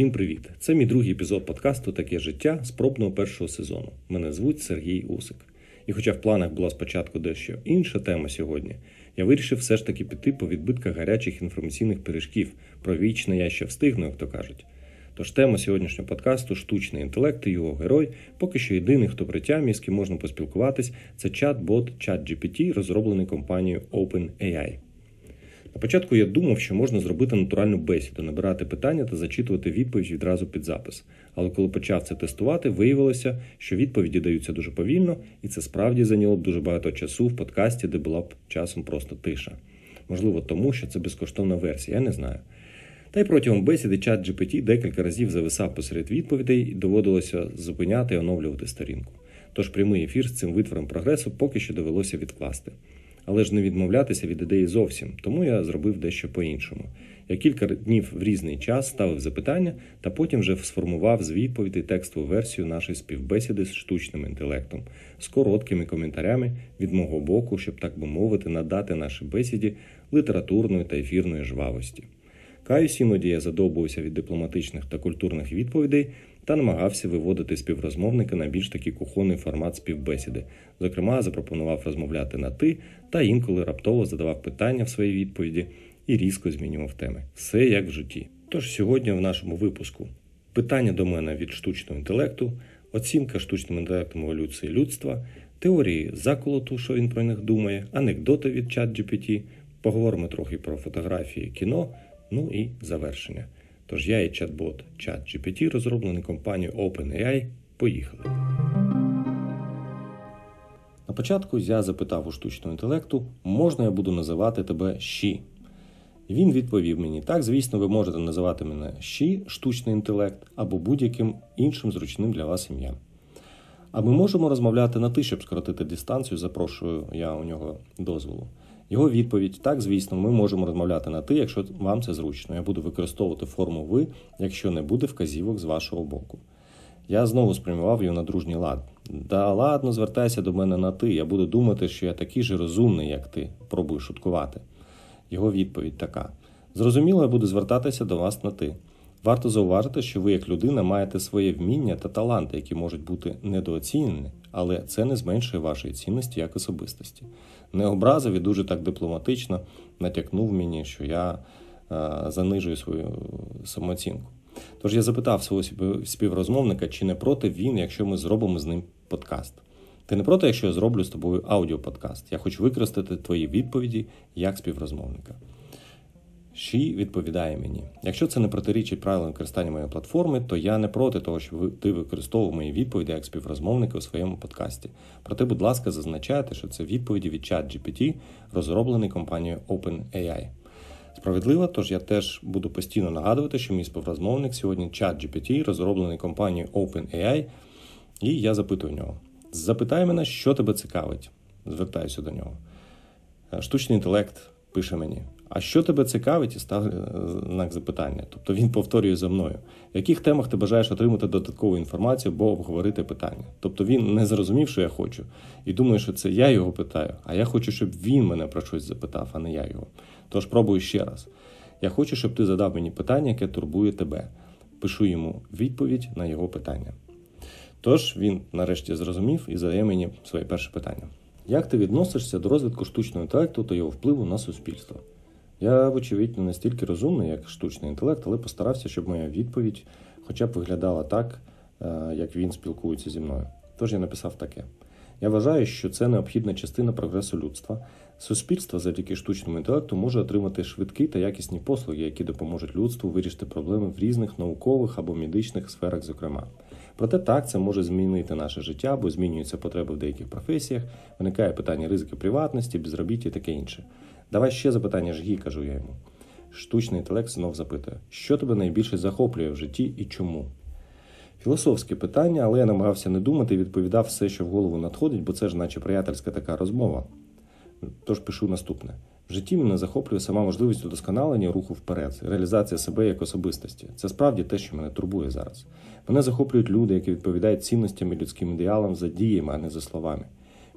Всім привіт! Це мій другий епізод подкасту Таке життя з пробного першого сезону. Мене звуть Сергій Усик. І хоча в планах була спочатку дещо інша тема сьогодні, я вирішив все ж таки піти по відбитках гарячих інформаційних пиріжків. Про вічне я ще встигну, як то кажуть. Тож тема сьогоднішнього подкасту штучний інтелект і його герой, поки що єдиний, хто при тямі, з ким можна поспілкуватись, це чат-бот ChatGPT, розроблений компанією OpenAI. На початку я думав, що можна зробити натуральну бесіду, набирати питання та зачитувати відповідь відразу під запис. Але коли почав це тестувати, виявилося, що відповіді даються дуже повільно, і це справді зайняло б дуже багато часу в подкасті, де була б часом просто тиша. Можливо, тому що це безкоштовна версія, я не знаю. Та й протягом бесіди чат GPT декілька разів зависав посеред відповідей і доводилося зупиняти і оновлювати сторінку. Тож прямий ефір з цим витвором прогресу поки що довелося відкласти але ж не відмовлятися від ідеї зовсім, тому я зробив дещо по-іншому. Я кілька днів в різний час ставив запитання та потім вже сформував з відповідей текстову версію нашої співбесіди з штучним інтелектом, з короткими коментарями від мого боку, щоб так би мовити, надати нашій бесіді літературної та ефірної жвавості. Каюсь іноді я задовбувався від дипломатичних та культурних відповідей та намагався виводити співрозмовника на більш такий кухонний формат співбесіди. Зокрема, запропонував розмовляти на ти та інколи раптово задавав питання в своїй відповіді і різко змінював теми. Все як в житті. Тож сьогодні в нашому випуску питання до мене від штучного інтелекту, оцінка штучним інтелектом еволюції людства, теорії заколоту, що він про них думає, анекдоти від ChatGPT, поговоримо трохи про фотографії кіно, ну і завершення. Тож я і чат-бот ChatGPT, розроблений компанією OpenAI. Поїхали. На початку я запитав у штучного інтелекту, можна я буду називати тебе Ші? Він відповів мені: так, звісно, ви можете називати мене Ші, штучний інтелект, або будь-яким іншим зручним для вас ім'ям. А ми можемо розмовляти на ти, щоб скоротити дистанцію, запрошую я у нього дозволу. Його відповідь: так, звісно, ми можемо розмовляти на ти, якщо вам це зручно. Я буду використовувати форму ви, якщо не буде вказівок з вашого боку. Я знову спрямував його на дружній лад. Да ладно, звертайся до мене на ти. Я буду думати, що я такий же розумний, як ти. Пробую шуткувати. Його відповідь така: зрозуміло, я буду звертатися до вас на ти. Варто зауважити, що ви, як людина, маєте своє вміння та таланти, які можуть бути недооцінені, але це не зменшує вашої цінності як особистості. Не образив і дуже так дипломатично натякнув мені, що я е, занижую свою самооцінку. Тож я запитав свого співрозмовника, чи не проти він, якщо ми зробимо з ним подкаст. Ти не проти, якщо я зроблю з тобою аудіоподкаст. Я хочу використати твої відповіді як співрозмовника. Ші відповідає мені: якщо це не протирічить правилам використання моєї платформи, то я не проти того, щоб ти використовував мої відповіді як співрозмовники у своєму подкасті. Проте, будь ласка, зазначайте, що це відповіді від ChatGPT, розроблений компанією OpenAI. Справедливо, тож я теж буду постійно нагадувати, що мій співрозмовник сьогодні ChatGPT, розроблений компанією OpenAI, і я запитую нього: запитай мене, що тебе цікавить. Звертаюся до нього. Штучний інтелект пише мені. А що тебе цікавить, і ставлю е, знак запитання. Тобто він повторює за мною, в яких темах ти бажаєш отримати додаткову інформацію або обговорити питання. Тобто він не зрозумів, що я хочу, і думає, що це я його питаю, а я хочу, щоб він мене про щось запитав, а не я його. Тож пробую ще раз. Я хочу, щоб ти задав мені питання, яке турбує тебе. Пишу йому відповідь на його питання. Тож він нарешті зрозумів і задає мені своє перше питання. Як ти відносишся до розвитку штучного інтелекту та його впливу на суспільство? Я, вочевидь, не настільки розумний, як штучний інтелект, але постарався, щоб моя відповідь хоча б виглядала так, е, як він спілкується зі мною. Тож я написав таке. Я вважаю, що це необхідна частина прогресу людства. Суспільство завдяки штучному інтелекту може отримати швидкі та якісні послуги, які допоможуть людству вирішити проблеми в різних наукових або медичних сферах, зокрема. Проте так це може змінити наше життя, бо змінюються потреби в деяких професіях, виникає питання ризики приватності, безробіття і таке інше. Давай ще запитання жгі, кажу я йому. Штучний інтелект знов запитує, що тебе найбільше захоплює в житті і чому? Філософське питання, але я намагався не думати і відповідав все, що в голову надходить, бо це ж, наче приятельська така розмова. Тож пишу наступне: в житті мене захоплює сама можливість удосконалення руху вперед, реалізація себе як особистості. Це справді те, що мене турбує зараз. Мене захоплюють люди, які відповідають цінностям і людським ідеалам за діями, а не за словами.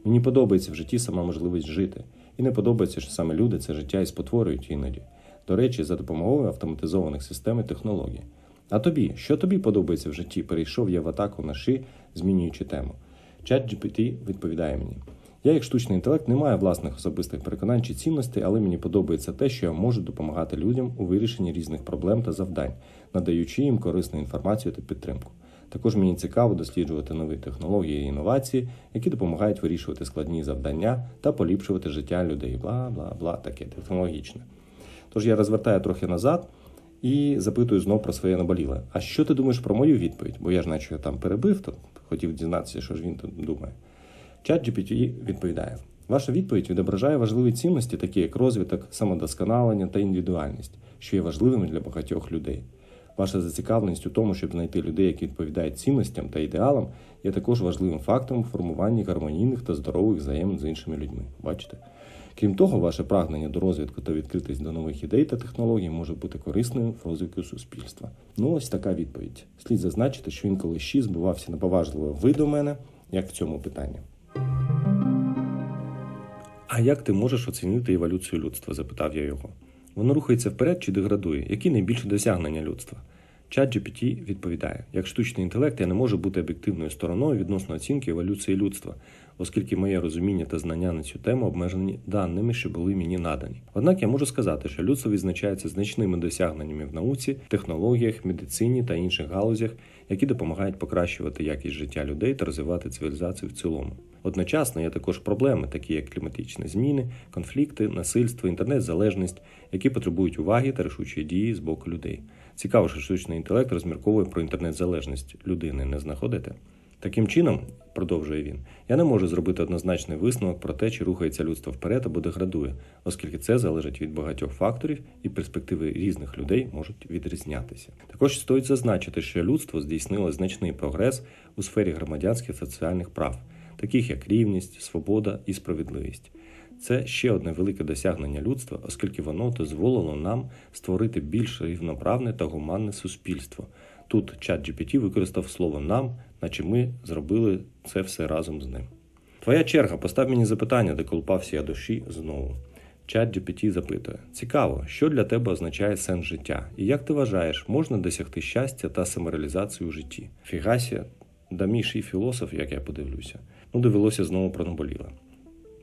Мені подобається в житті сама можливість жити. І не подобається, що саме люди це життя і спотворюють іноді. До речі, за допомогою автоматизованих систем і технологій. А тобі, що тобі подобається в житті? Перейшов я в атаку на ши, змінюючи тему. Чат GPT відповідає мені. Я, як штучний інтелект, не маю власних особистих переконань чи цінностей, але мені подобається те, що я можу допомагати людям у вирішенні різних проблем та завдань, надаючи їм корисну інформацію та підтримку. Також мені цікаво досліджувати нові технології і інновації, які допомагають вирішувати складні завдання та поліпшувати життя людей. Бла бла бла, таке технологічне. Тож я розвертаю трохи назад і запитую знов про своє наболіле. А що ти думаєш про мою відповідь? Бо я ж, наче там перебив, то хотів дізнатися, що ж він тут думає. Чат GPT відповідає: Ваша відповідь відображає важливі цінності, такі як розвиток, самодосконалення та індивідуальність, що є важливими для багатьох людей. Ваша зацікавленість у тому, щоб знайти людей, які відповідають цінностям та ідеалам, є також важливим фактором у формуванні гармонійних та здорових взаємин з іншими людьми. Бачите? Крім того, ваше прагнення до розвитку та відкритість до нових ідей та технологій може бути корисною в розвитку суспільства. Ну ось така відповідь. Слід зазначити, що інколи щі збувався на поважливо ви до мене, як в цьому питанні. А як ти можеш оцінити еволюцію людства? запитав я його. Воно рухається вперед чи деградує? Які найбільші досягнення людства? Чат GPT відповідає: як штучний інтелект, я не можу бути об'єктивною стороною відносно оцінки еволюції людства, оскільки моє розуміння та знання на цю тему обмежені даними, що були мені надані. Однак я можу сказати, що людство відзначається значними досягненнями в науці, технологіях, медицині та інших галузях, які допомагають покращувати якість життя людей та розвивати цивілізацію в цілому. Одночасно є також проблеми, такі як кліматичні зміни, конфлікти, насильство, інтернет-залежність, які потребують уваги та рішучої дії з боку людей. Цікаво, що штучний інтелект розмірковує про інтернет-залежність людини, не знаходите? Таким чином, продовжує він, я не можу зробити однозначний висновок про те, чи рухається людство вперед або деградує, оскільки це залежить від багатьох факторів і перспективи різних людей можуть відрізнятися. Також стоїть зазначити, що людство здійснило значний прогрес у сфері громадянських та соціальних прав, таких як рівність, свобода і справедливість. Це ще одне велике досягнення людства, оскільки воно дозволило нам створити більш рівноправне та гуманне суспільство. Тут чат GPT використав слово нам, наче ми зробили це все разом з ним. Твоя черга, постав мені запитання, де колупався я душі знову. Чат GPT запитує: Цікаво, що для тебе означає сенс життя? І як ти вважаєш, можна досягти щастя та самореалізацію у житті? Фігасія, даміший філософ, як я подивлюся, ну довелося знову про наболіле.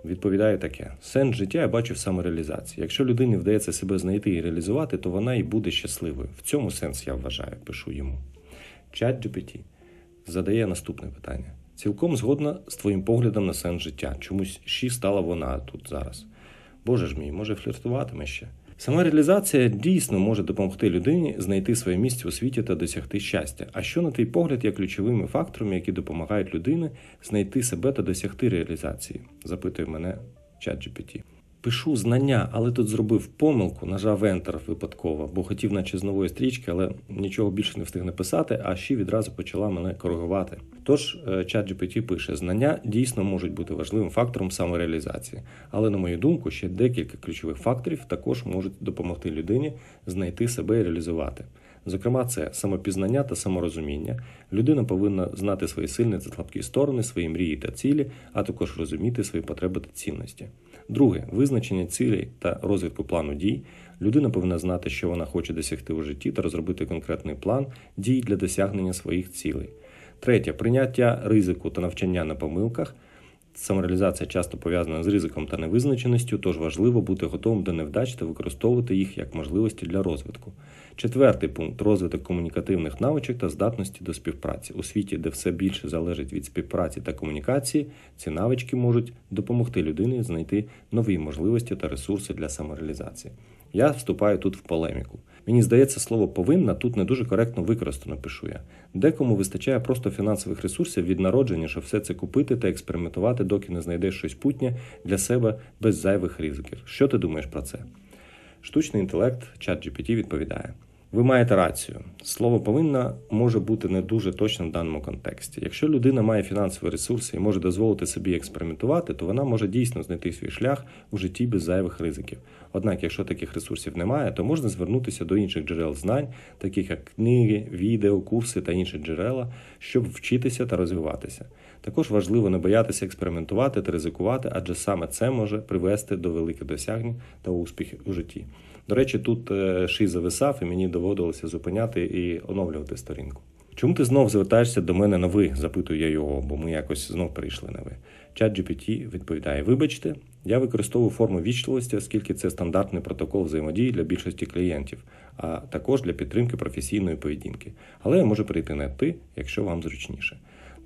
Відповідає таке: сенс життя я бачу в самореалізації. Якщо людині вдається себе знайти і реалізувати, то вона і буде щасливою. В цьому сенс я вважаю, пишу йому. Чат GPT задає наступне питання: цілком згодна з твоїм поглядом на сенс життя. Чомусь ще стала вона тут зараз. Боже ж мій, може фліртуватиме ще. Сама реалізація дійсно може допомогти людині знайти своє місце у світі та досягти щастя. А що на твій погляд є ключовими факторами, які допомагають людині знайти себе та досягти реалізації? запитує мене чат GPT. Пишу знання, але тут зробив помилку, нажав Enter випадково, бо хотів, наче з нової стрічки, але нічого більше не встиг написати, а ще відразу почала мене коригувати. Тож е, чат пише: знання дійсно можуть бути важливим фактором самореалізації, але, на мою думку, ще декілька ключових факторів також можуть допомогти людині знайти себе і реалізувати. Зокрема, це самопізнання та саморозуміння. Людина повинна знати свої сильні та слабкі сторони, свої мрії та цілі, а також розуміти свої потреби та цінності. Друге визначення цілей та розвитку плану дій. Людина повинна знати, що вона хоче досягти у житті та розробити конкретний план дій для досягнення своїх цілей. Третє прийняття ризику та навчання на помилках. Самореалізація часто пов'язана з ризиком та невизначеністю, тож важливо бути готовим до невдач та використовувати їх як можливості для розвитку. Четвертий пункт розвиток комунікативних навичок та здатності до співпраці. У світі, де все більше залежить від співпраці та комунікації, ці навички можуть допомогти людині знайти нові можливості та ресурси для самореалізації. Я вступаю тут в полеміку. Мені здається, слово повинна тут не дуже коректно використано, пишу я. Декому вистачає просто фінансових ресурсів від народження, щоб все це купити та експериментувати, доки не знайдеш щось путнє для себе без зайвих ризиків. Що ти думаєш про це? Штучний інтелект, чат GPT відповідає. Ви маєте рацію. Слово повинна може бути не дуже точним в даному контексті. Якщо людина має фінансові ресурси і може дозволити собі експериментувати, то вона може дійсно знайти свій шлях у житті без зайвих ризиків. Однак, якщо таких ресурсів немає, то можна звернутися до інших джерел знань, таких як книги, відео, курси та інші джерела, щоб вчитися та розвиватися. Також важливо не боятися експериментувати та ризикувати, адже саме це може привести до великих досягнень та успіхів у житті. До речі, тут е, ший зависав, і мені доводилося зупиняти і оновлювати сторінку. Чому ти знов звертаєшся до мене на ви? запитую я його, бо ми якось знов перейшли на ви. Чат GPT відповідає: Вибачте, я використовую форму вічливості, оскільки це стандартний протокол взаємодії для більшості клієнтів, а також для підтримки професійної поведінки. Але я можу перейти на ти, якщо вам зручніше.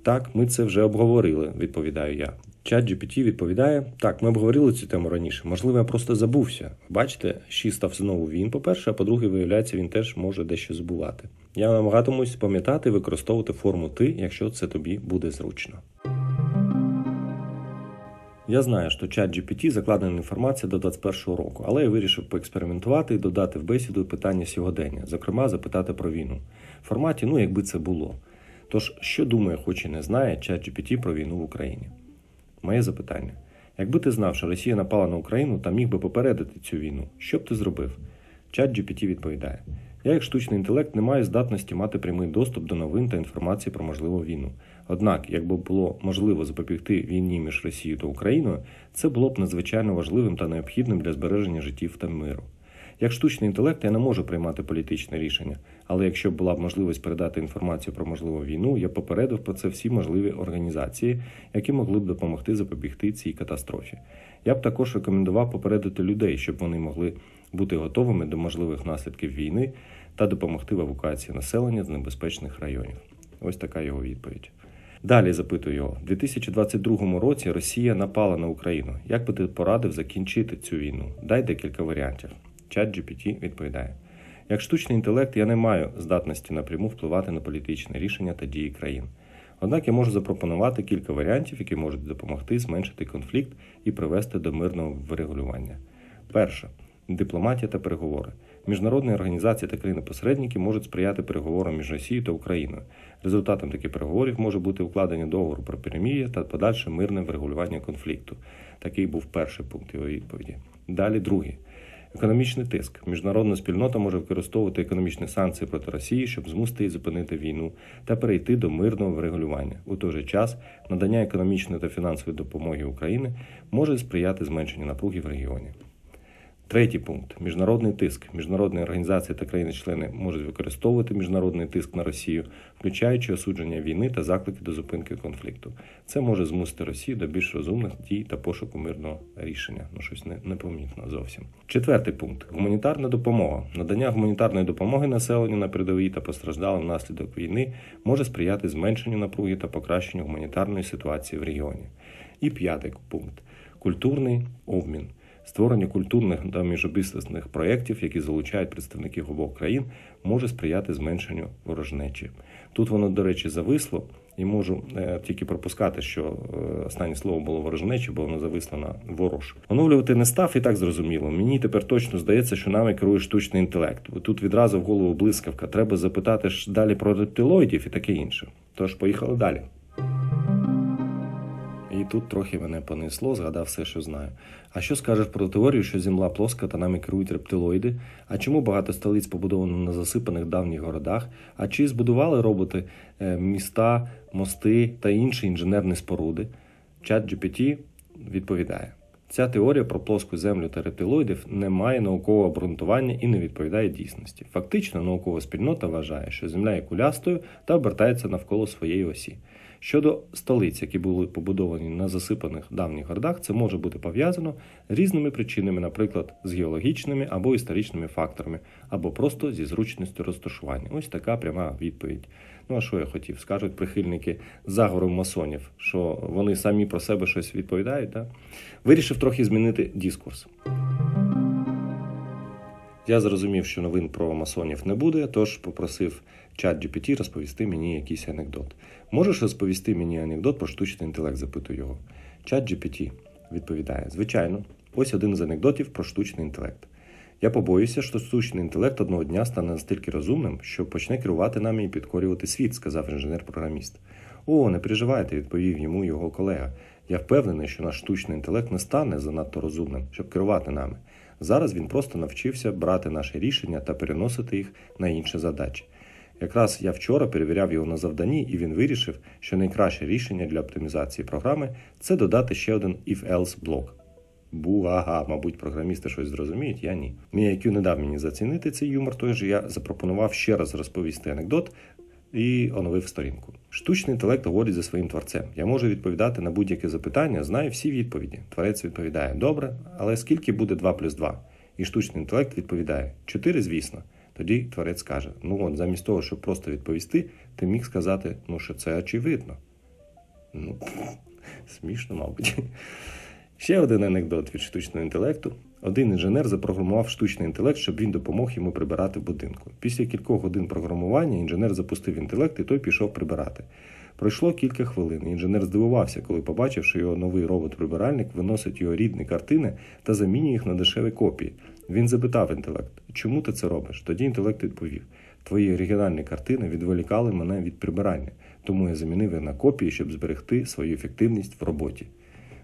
Так, ми це вже обговорили, відповідаю я. Чат GPT відповідає: Так, ми обговорили цю тему раніше. Можливо, я просто забувся. Бачите, став знову він, по-перше, а по-друге, виявляється, він теж може дещо забувати. Я намагатимусь пам'ятати використовувати форму ти, якщо це тобі буде зручно. Я знаю, що чат GPT закладена інформація до 2021 року, але я вирішив поекспериментувати і додати в бесіду питання сьогодення, зокрема, запитати про війну. В форматі, ну якби це було. Тож, що думає, хоч і не знає чат GPT про війну в Україні? Моє запитання: якби ти знав, що Росія напала на Україну та міг би попередити цю війну, що б ти зробив? Чат GPT відповідає: Я, як штучний інтелект, не маю здатності мати прямий доступ до новин та інформації про можливу війну. Однак, якби було можливо запобігти війні між Росією та Україною, це було б надзвичайно важливим та необхідним для збереження життів та миру. Як штучний інтелект я не можу приймати політичне рішення, але якщо була б можливість передати інформацію про можливу війну, я попередив про це всі можливі організації, які могли б допомогти запобігти цій катастрофі. Я б також рекомендував попередити людей, щоб вони могли бути готовими до можливих наслідків війни та допомогти в евакуації населення з небезпечних районів. Ось така його відповідь. Далі запитую його, у 2022 році Росія напала на Україну. Як би ти порадив закінчити цю війну? Дай декілька варіантів. Чат GPT відповідає: як штучний інтелект, я не маю здатності напряму впливати на політичне рішення та дії країн. Однак я можу запропонувати кілька варіантів, які можуть допомогти зменшити конфлікт і привести до мирного врегулювання. Перше дипломатія та переговори. Міжнародні організації та країни-посередники можуть сприяти переговорам між Росією та Україною. Результатом таких переговорів може бути укладення договору про перемір'я та подальше мирне врегулювання конфлікту. Такий був перший пункт його відповіді. Далі другий. Економічний тиск. Міжнародна спільнота може використовувати економічні санкції проти Росії, щоб змусити її зупинити війну та перейти до мирного врегулювання. У той же час надання економічної та фінансової допомоги Україні може сприяти зменшенню напруги в регіоні. Третій пункт міжнародний тиск. Міжнародні організації та країни-члени можуть використовувати міжнародний тиск на Росію, включаючи осудження війни та заклики до зупинки конфлікту. Це може змусити Росію до більш розумних дій та пошуку мирного рішення. Ну щось не, непомітно зовсім. Четвертий пункт гуманітарна допомога. Надання гуманітарної допомоги населенню на передовій та постраждалим внаслідок війни може сприяти зменшенню напруги та покращенню гуманітарної ситуації в регіоні. І п'ятий пункт культурний обмін. Створення культурних та міжобізнесних проєктів, які залучають представників обох країн, може сприяти зменшенню ворожнечі. Тут воно, до речі, зависло, і можу е, тільки пропускати, що е, останнє слово було ворожнечі, бо воно зависло на ворож. Оновлювати не став і так зрозуміло. Мені тепер точно здається, що нами керує штучний інтелект. Тут відразу в голову блискавка. Треба запитати ж далі про рептилоїдів і таке інше. Тож поїхали далі. Тут трохи мене понесло, згадав все, що знаю. А що скажеш про теорію, що земля плоска та нами керують рептилоїди? А чому багато столиць побудовано на засипаних давніх городах? А чи збудували роботи е, міста, мости та інші інженерні споруди? Чат GPT відповідає. Ця теорія про плоску землю та рептилоїдів не має наукового обґрунтування і не відповідає дійсності. Фактично, наукова спільнота вважає, що земля є кулястою та обертається навколо своєї осі. Щодо столиць, які були побудовані на засипаних давніх городах, це може бути пов'язано різними причинами, наприклад, з геологічними або історичними факторами, або просто зі зручністю розташування. Ось така пряма відповідь. Ну а що я хотів? Скажуть прихильники заговору масонів, що вони самі про себе щось відповідають. Да? Вирішив трохи змінити дискурс. Я зрозумів, що новин про масонів не буде, тож попросив чат GPT розповісти мені якийсь анекдот. Можеш розповісти мені анекдот про штучний інтелект? запитую його. Чат GPT відповідає: Звичайно, ось один з анекдотів про штучний інтелект. Я побоюся, що штучний інтелект одного дня стане настільки розумним, що почне керувати нами і підкорювати світ, сказав інженер-програміст. О, не переживайте, відповів йому його колега. Я впевнений, що наш штучний інтелект не стане занадто розумним, щоб керувати нами. Зараз він просто навчився брати наші рішення та переносити їх на інші задачі. Якраз я вчора перевіряв його на завданні, і він вирішив, що найкраще рішення для оптимізації програми це додати ще один if-else блок. Буага, мабуть, програмісти щось зрозуміють, я ні. Мій не дав мені зацінити цей юмор, тож я запропонував ще раз розповісти анекдот і оновив сторінку. Штучний інтелект говорить за своїм творцем. Я можу відповідати на будь-яке запитання, знаю всі відповіді. Творець відповідає: добре, але скільки буде 2 плюс 2? І штучний інтелект відповідає: 4, звісно. Тоді творець каже: ну от, замість того, щоб просто відповісти, ти міг сказати, ну що це очевидно. Ну, смішно, мабуть. Ще один анекдот від штучного інтелекту. Один інженер запрограмував штучний інтелект, щоб він допомог йому прибирати в будинку. Після кількох годин програмування інженер запустив інтелект і той пішов прибирати. Пройшло кілька хвилин. Інженер здивувався, коли побачив, що його новий робот-прибиральник виносить його рідні картини та замінює їх на дешеві копії. Він запитав інтелект, чому ти це робиш? Тоді інтелект відповів: Твої оригінальні картини відволікали мене від прибирання, тому я замінив їх на копії, щоб зберегти свою ефективність в роботі.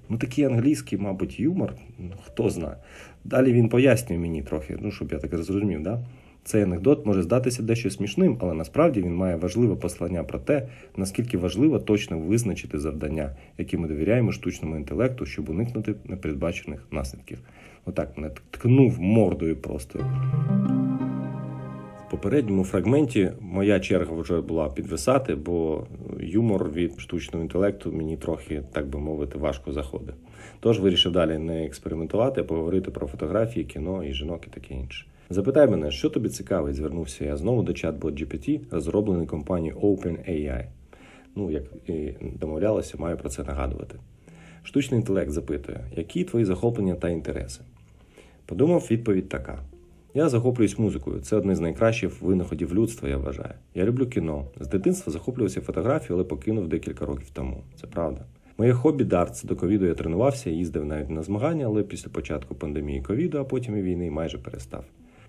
Ну, такий англійський, мабуть, юмор, ну, хто знає. Далі він пояснює мені трохи, ну, щоб я так зрозумів. Да? Цей анекдот може здатися дещо смішним, але насправді він має важливе послання про те, наскільки важливо точно визначити завдання, які ми довіряємо штучному інтелекту, щоб уникнути непередбачених наслідків. Отак мене ткнув мордою просто. В попередньому фрагменті моя черга вже була підвисати, бо юмор від штучного інтелекту мені трохи, так би мовити, важко заходить. Тож вирішив далі не експериментувати, а поговорити про фотографії, кіно і жінок і таке інше. Запитай мене, що тобі цікавить, звернувся я знову до чат-бот GPT, розроблений компанією OpenAI. Ну, як і домовлялося, маю про це нагадувати. Штучний інтелект запитує, які твої захоплення та інтереси. Подумав, відповідь така: я захоплююсь музикою. Це одне з найкращих винаходів людства, я вважаю. Я люблю кіно. З дитинства захоплювався фотографією, але покинув декілька років тому. Це правда. Моє хобі дартс. До ковіду я тренувався, їздив навіть на змагання, але після початку пандемії ковіду, а потім і війни майже перестав.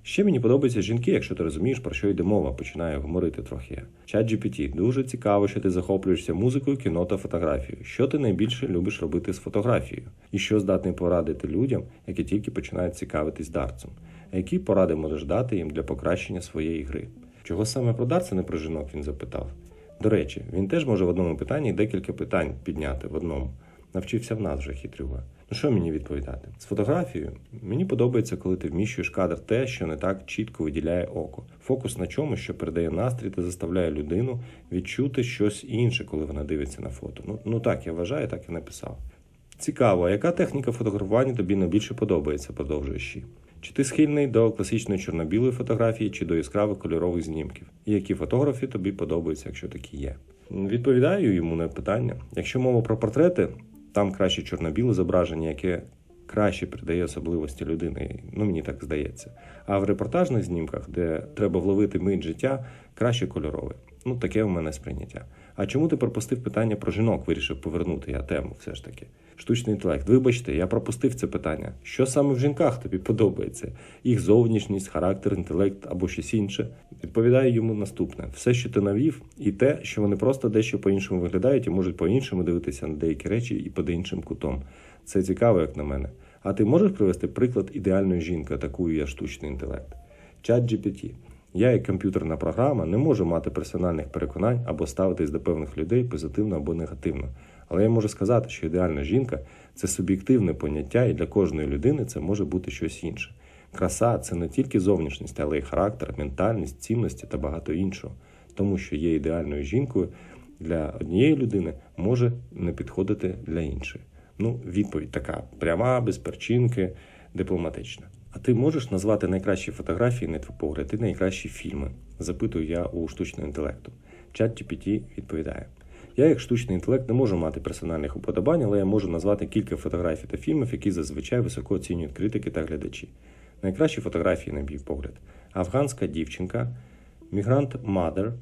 Ще мені подобаються жінки, якщо ти розумієш, про що йде мова, починаю говорити трохи. Чат GPT. дуже цікаво, що ти захоплюєшся музикою, кіно та фотографією. Що ти найбільше любиш робити з фотографією? І що здатний порадити людям, які тільки починають цікавитись дартсом? А які поради можеш дати їм для покращення своєї гри? Чого саме про дартс, не про жінок? Він запитав. До речі, він теж може в одному питанні декілька питань підняти в одному. Навчився в нас вже хитрюга. Що мені відповідати? З фотографією мені подобається, коли ти вміщуєш кадр те, що не так чітко виділяє око. Фокус на чомусь, що передає настрій та заставляє людину відчути щось інше, коли вона дивиться на фото. Ну ну так я вважаю, так і написав. Цікаво, яка техніка фотографування тобі найбільше подобається, продовжує. Чи ти схильний до класичної чорно-білої фотографії, чи до яскравих кольорових знімків? І які фотографії тобі подобаються, якщо такі є? Відповідаю йому на питання. Якщо мова про портрети, там краще чорно-біле зображення, яке краще передає особливості людини. Ну мені так здається. А в репортажних знімках, де треба вловити мить життя, краще кольорове. Ну таке у мене сприйняття. А чому ти пропустив питання про жінок? Вирішив повернути я тему, все ж таки. Штучний інтелект. Вибачте, я пропустив це питання. Що саме в жінках тобі подобається? Їх зовнішність, характер, інтелект або щось інше. Відповідаю йому наступне: все, що ти навів, і те, що вони просто дещо по-іншому виглядають і можуть по-іншому дивитися на деякі речі і під іншим кутом. Це цікаво, як на мене. А ти можеш привести приклад ідеальної жінки, атакую я штучний інтелект? Чат GPT. Я, як комп'ютерна програма, не можу мати персональних переконань або ставитись до певних людей позитивно або негативно. Але я можу сказати, що ідеальна жінка це суб'єктивне поняття, і для кожної людини це може бути щось інше. Краса це не тільки зовнішність, але й характер, ментальність, цінності та багато іншого. Тому що є ідеальною жінкою для однієї людини може не підходити для іншої. Ну, відповідь така пряма, без перчинки, дипломатична. А ти можеш назвати найкращі фотографії, не твій погляд, і найкращі фільми? Запитую я у штучного інтелекту. Чат GPT відповідає. Я, як штучний інтелект, не можу мати персональних уподобань, але я можу назвати кілька фотографій та фільмів, які зазвичай високо оцінюють критики та глядачі. Найкращі фотографії, на мій погляд, афганська дівчинка, мігрант Mother,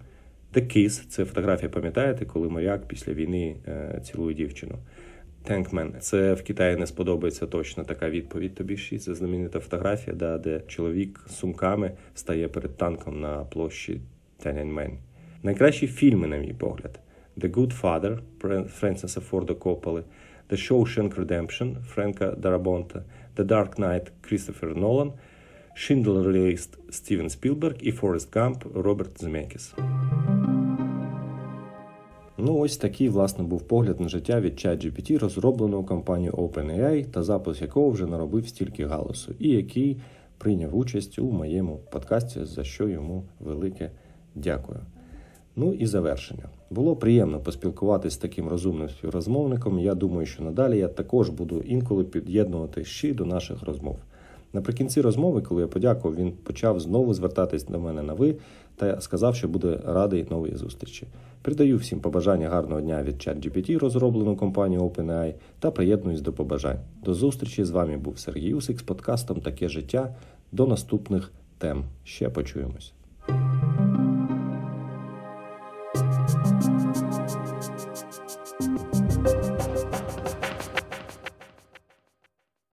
The Kiss – це фотографія, пам'ятаєте, коли моряк після війни е, цілує дівчину. Tankman. Це в Китаї не сподобається точно така відповідь. Тобі ще це знаменита фотографія, да, де чоловік з сумками стає перед танком на площі Тяньаньмень. Найкращі фільми, на мій погляд. The Godfather Френсіса Форда Копполи, The Shawshank Redemption Френка Дарабонта, The Dark Knight Крістофер Нолан, Schindler's List Стівен Спілберг і Форест Гамп Роберт Земекіс. Ну, ось такий, власне, був погляд на життя від ChatGPT, розробленого компанією OpenAI, та запис якого вже наробив стільки галасу, і який прийняв участь у моєму подкасті, за що йому велике дякую. Ну і завершення. Було приємно поспілкуватися з таким розумним співрозмовником. Я думаю, що надалі я також буду інколи під'єднувати щі до наших розмов. Наприкінці розмови, коли я подякував, він почав знову звертатись до мене на ви та сказав, що буде радий нової зустрічі. Передаю всім побажання гарного дня від ChatGPT, розроблену компанією OpenAI, та приєднуюсь до побажань. До зустрічі з вами був Сергій Усик з подкастом Таке життя. До наступних тем. Ще почуємось.